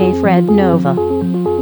Fred Nova.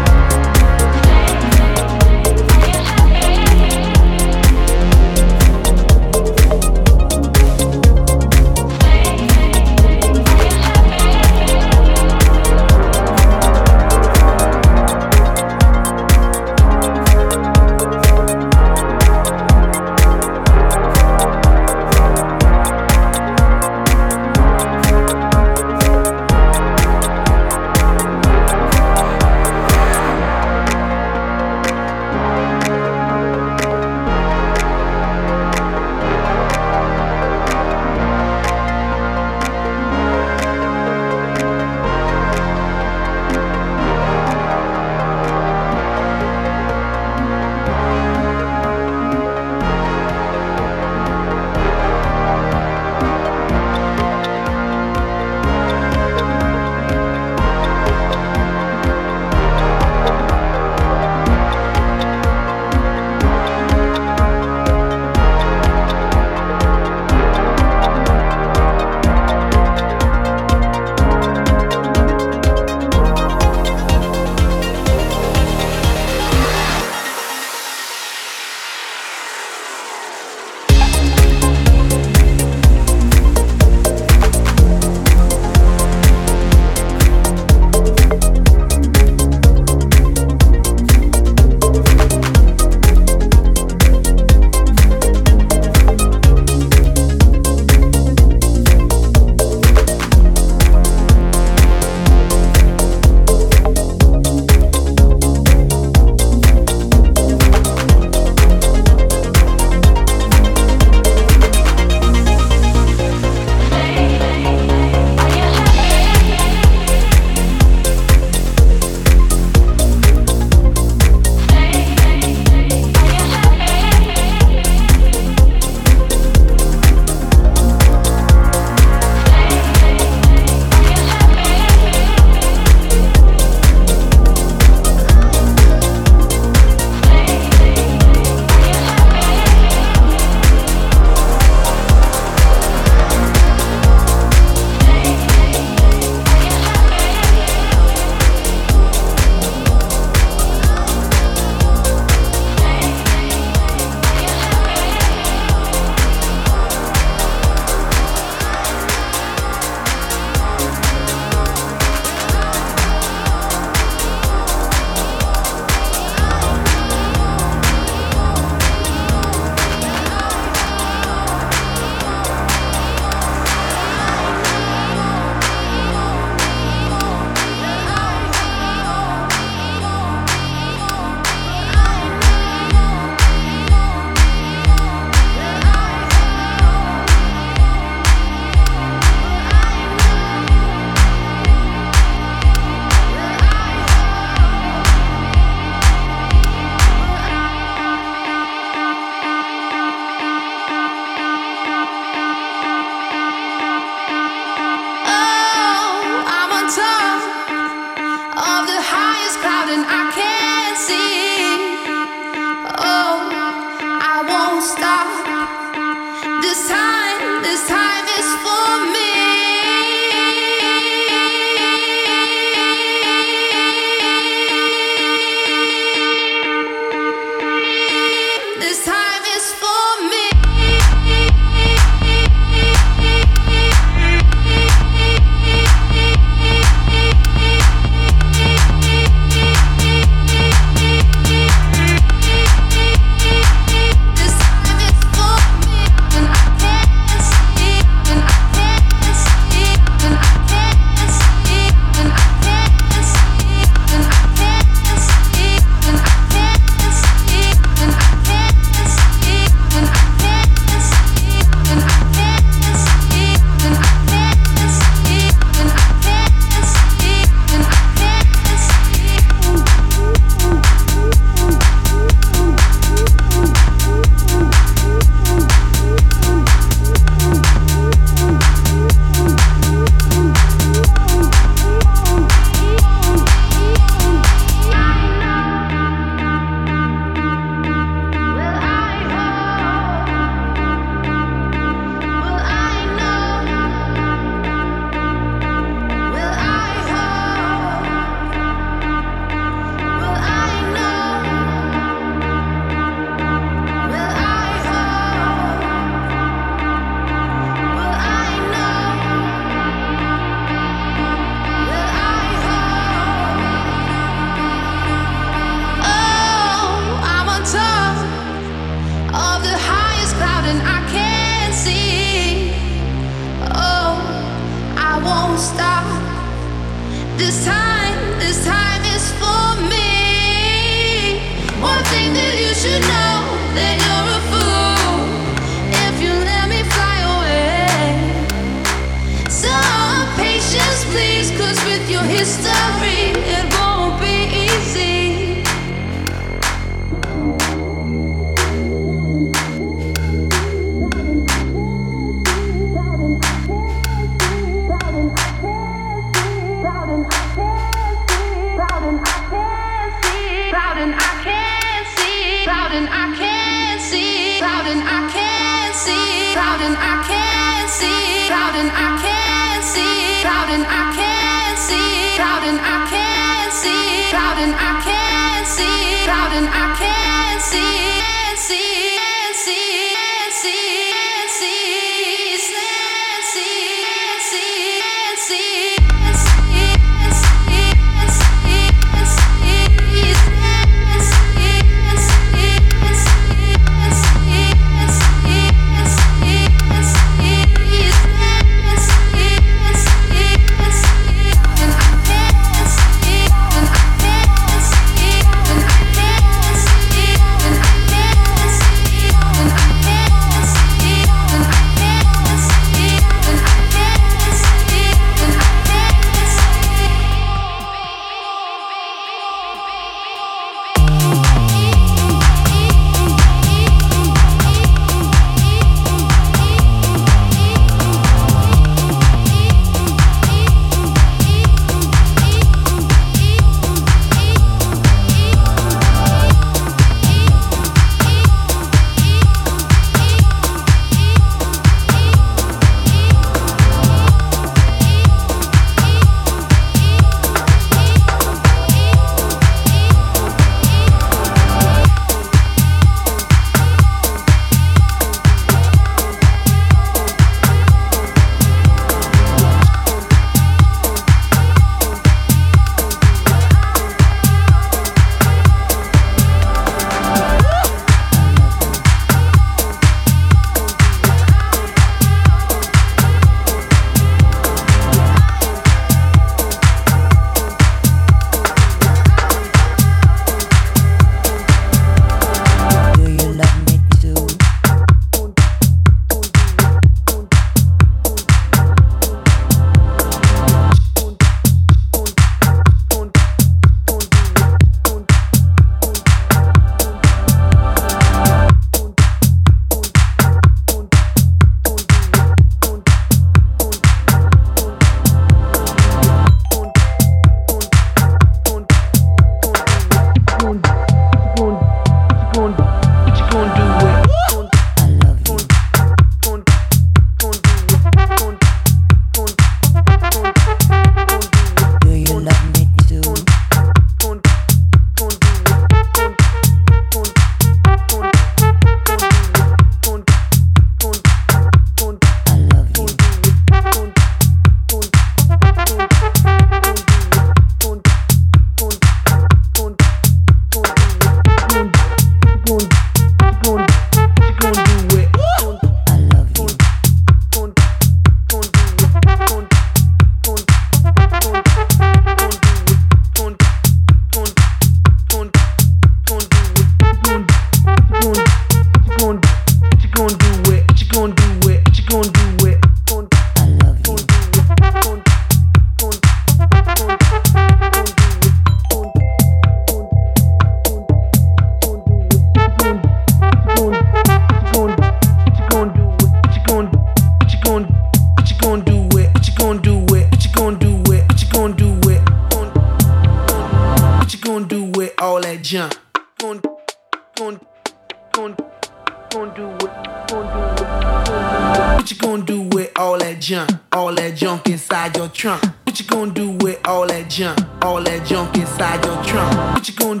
Gon'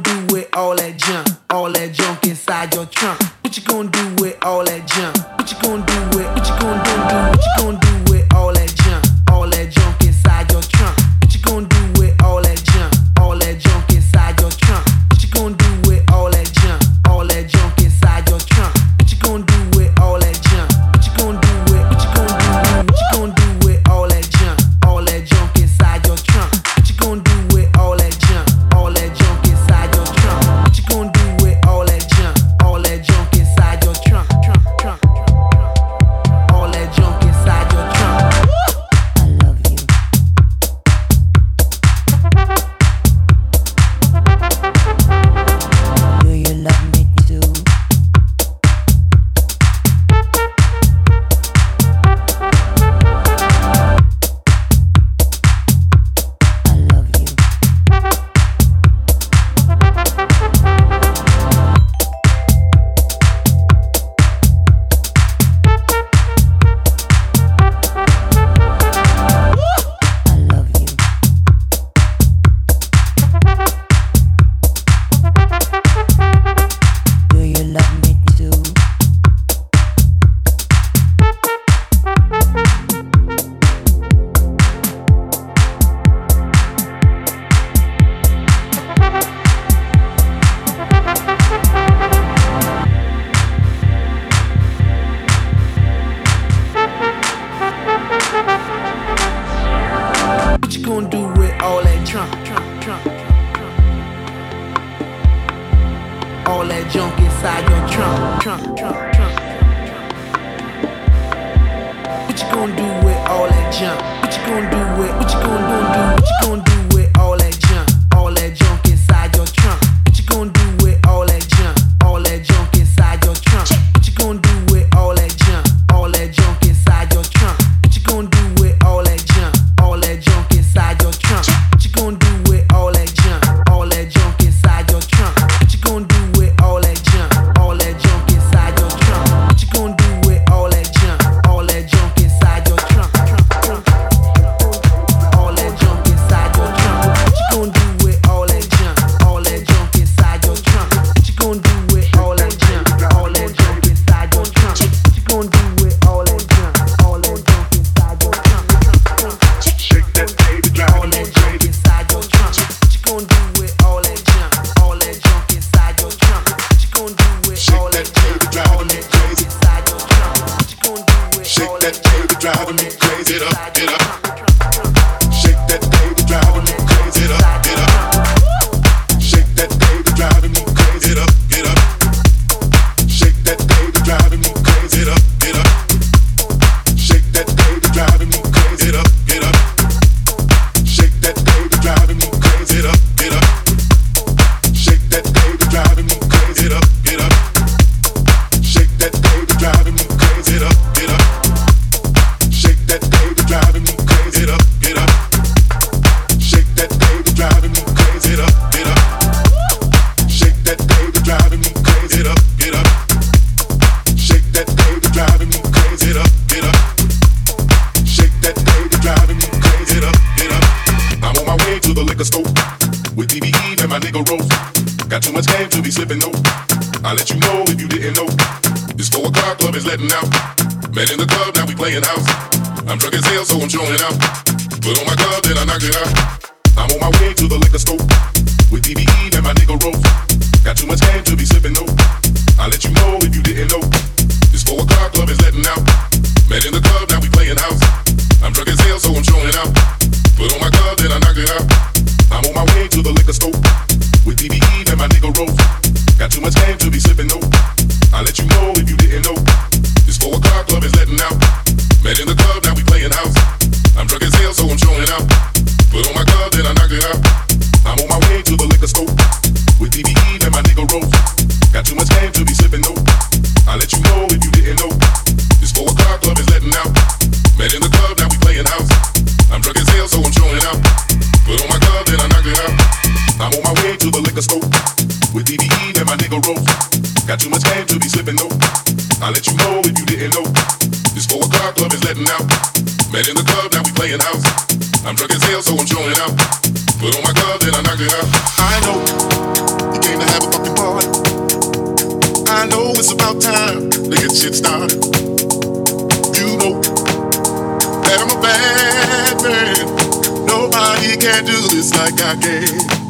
the. Got too much game to be slipping, no. I let you know if you didn't know. It's four o'clock, club is letting out. Met in the club, now we playing house. I'm drunk as hell, so I'm showing out. Put on my glove, then I knock it out. I'm on my way to the liquor store with DBE and my nigga Rose. Got too much game to be slipping, no. I let you know if you didn't know. It's four o'clock, club is letting out. Met in the club, now we playing house. I'm drunk as hell, so I'm showing out. Put on my glove, then I knock it out. I'm on my way to the liquor store too much game to be sipping, no. I'll let you know if you didn't know. This four o'clock club is letting out. Met in the club, now we playing house. I'm drunk as hell, so I'm showing out. Put on my glove, then I knock it out. I'm on my way to the liquor store with DBE and my nigga Rose. Got too much game to be sipping, no. I'll let you know if you didn't know. This four o'clock club is letting out. Met in the club, now we playing house. I'm drunk as hell, so I'm showing out. Put on my glove, then I knock it out. I'm on my way to the liquor store the. Got too much game to be slipping though. I'll let you know if you didn't know. This four o'clock club is letting out. Met in the club, now we playing house. I'm drunk as hell, so I'm showing out. Put on my glove, then I knock it out. I know you came to have a fucking party. I know it's about time to get shit started. You know that I'm a bad man. Nobody can do this like I can.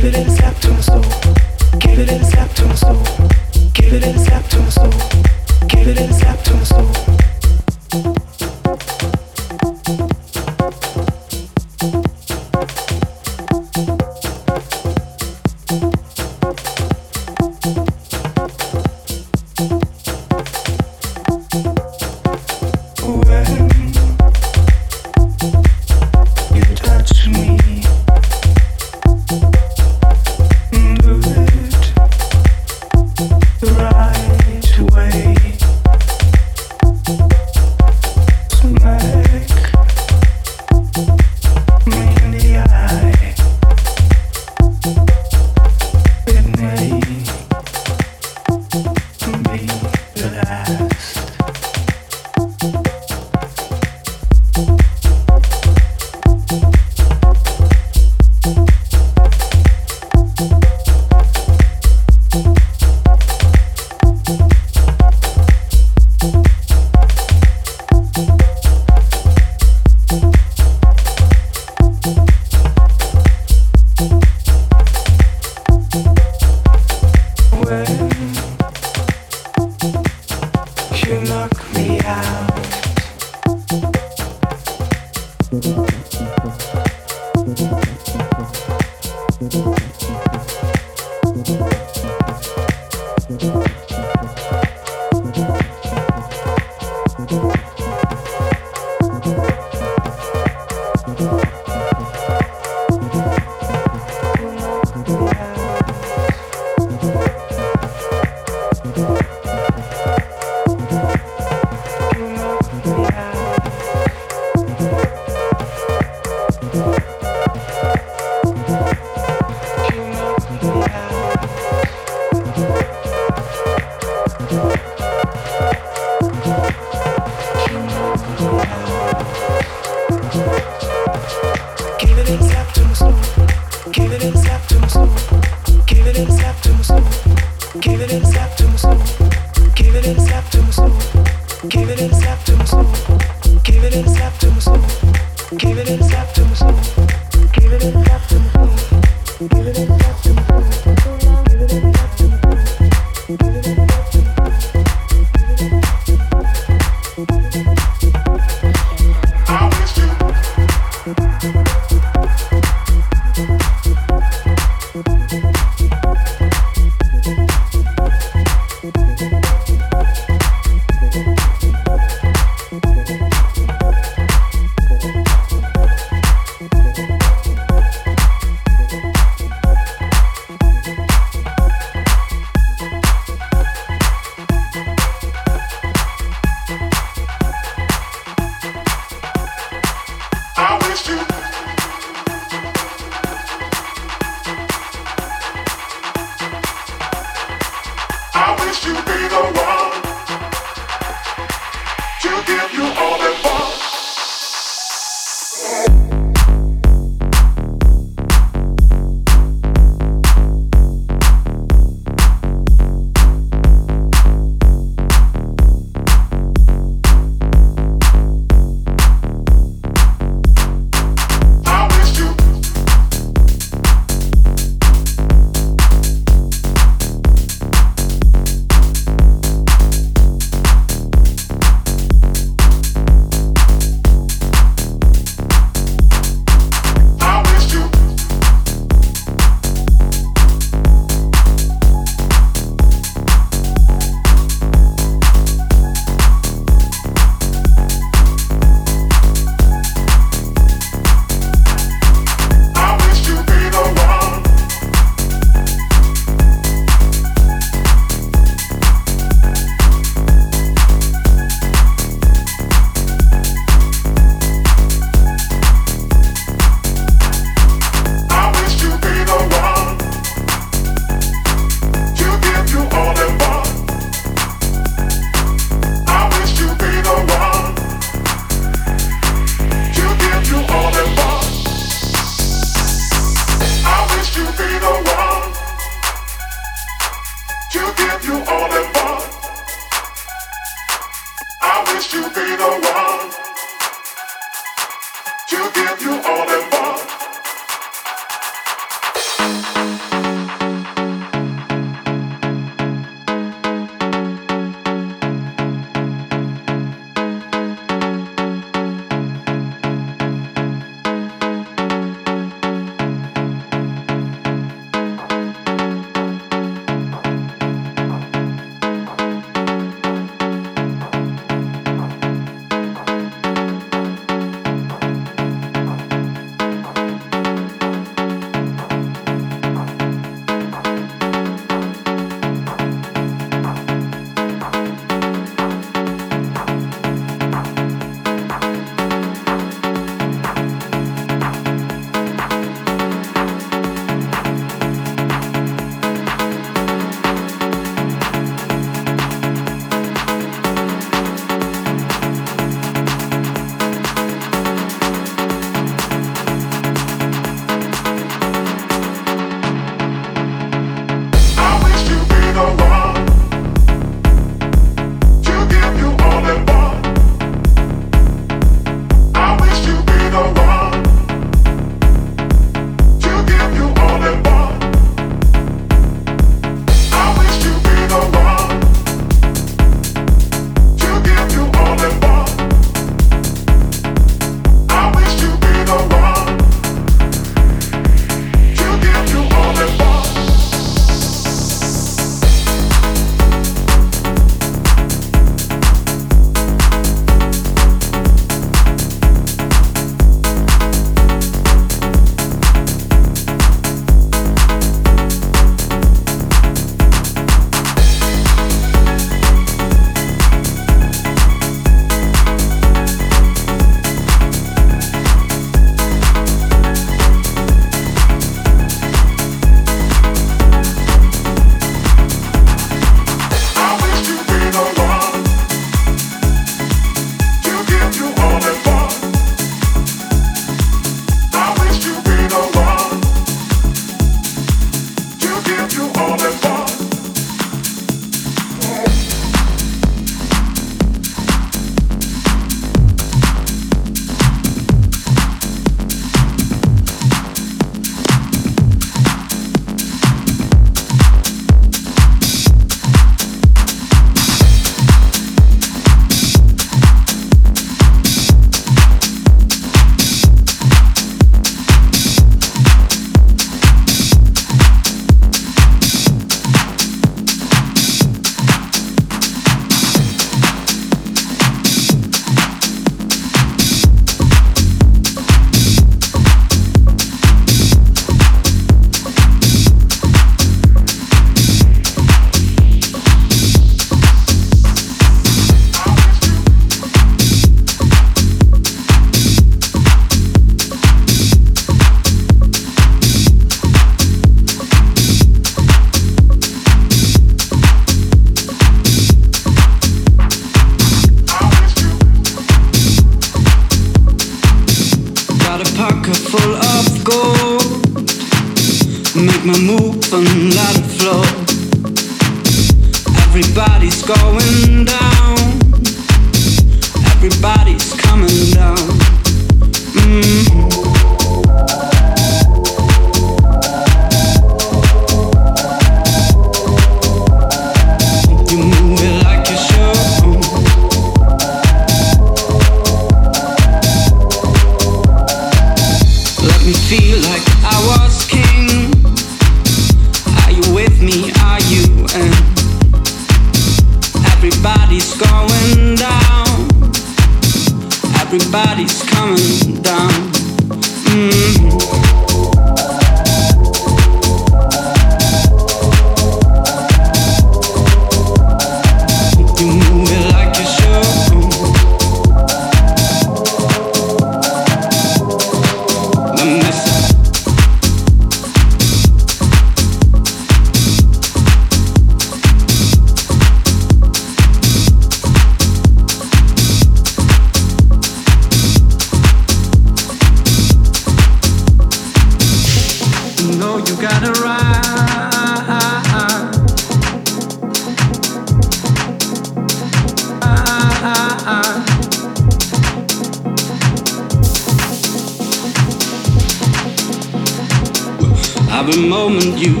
Every moment you,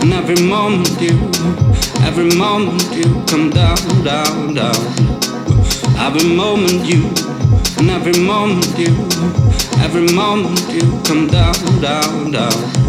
and every moment you, every moment you come down, down, down. Every moment you, and every moment you, every moment you come down, down, down.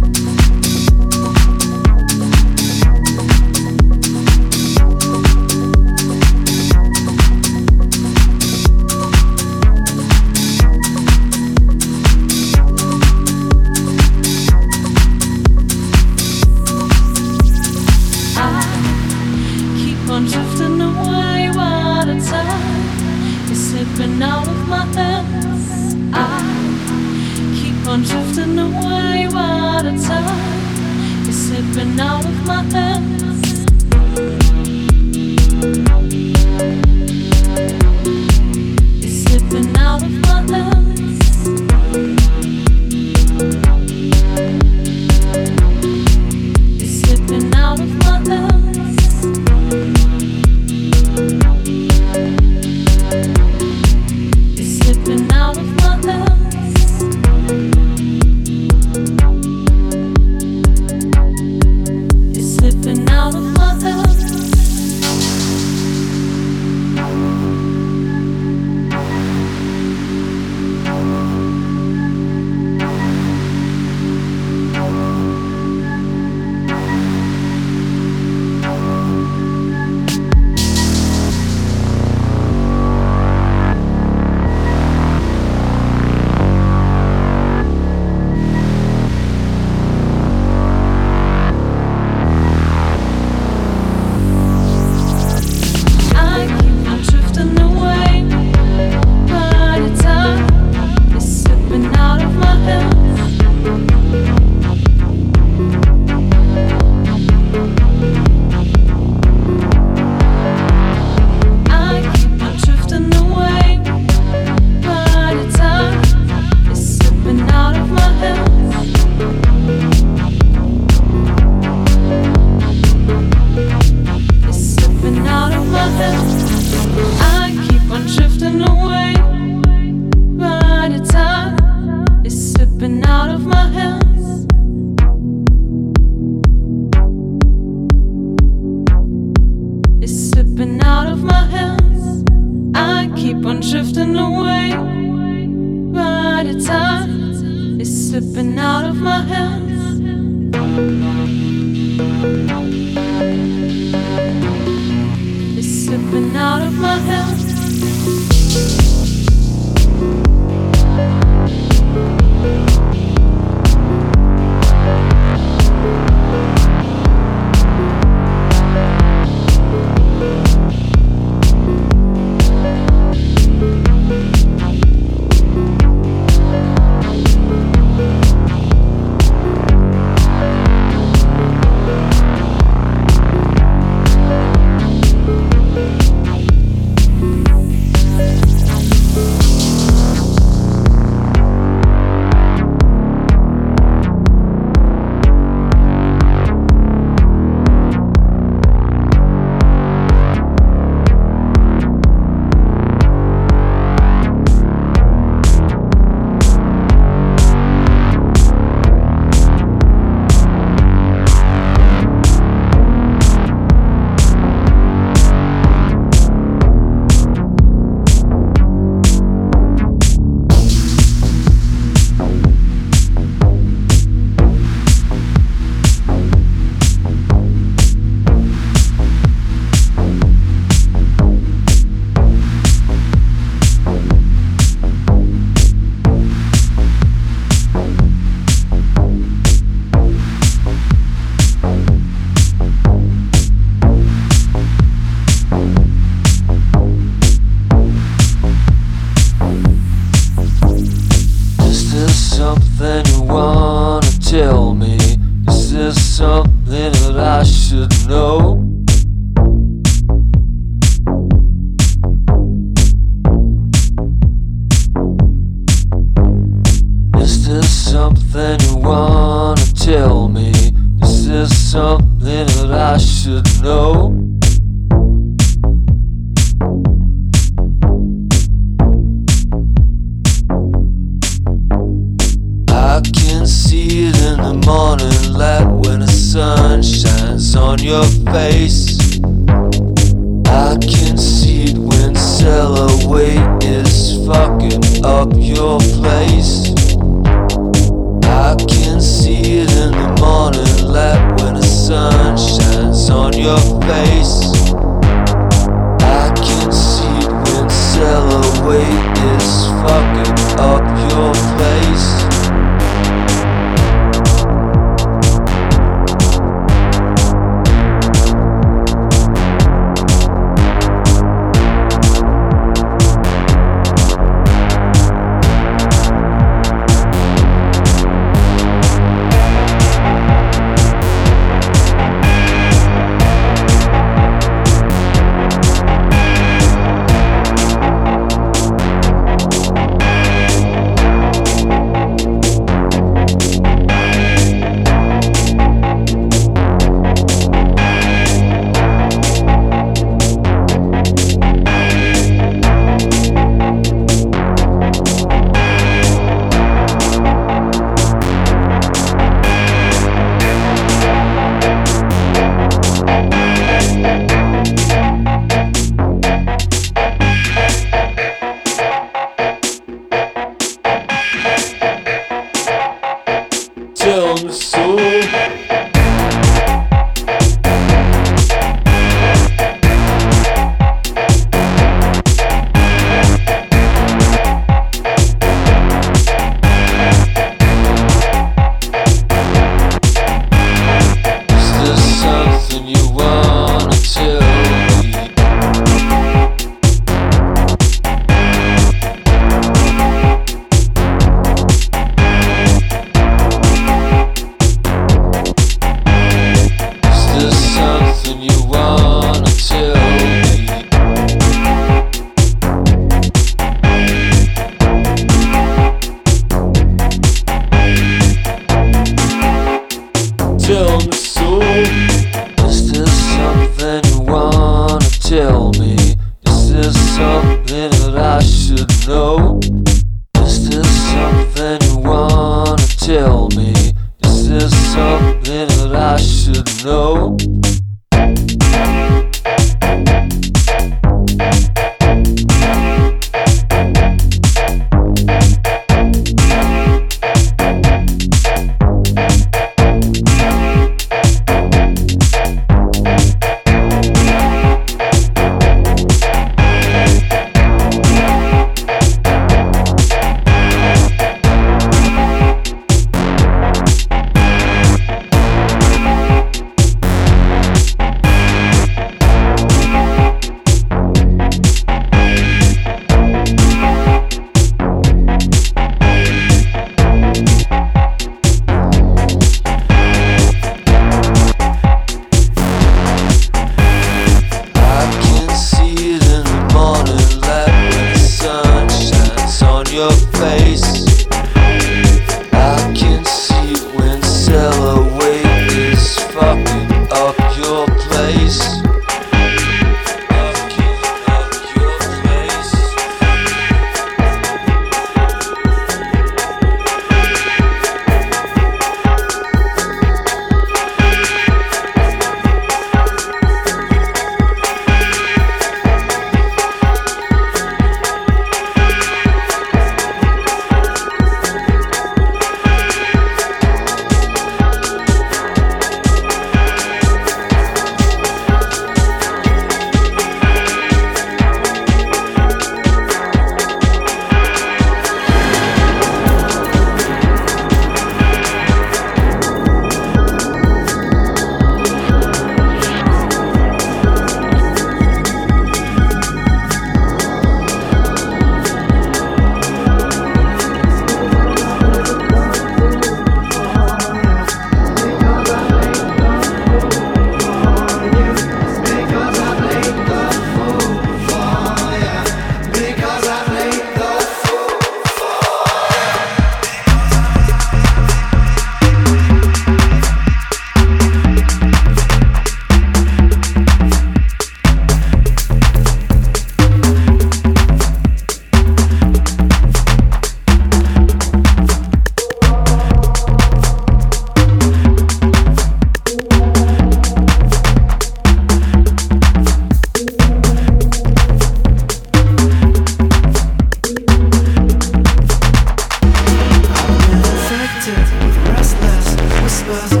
Because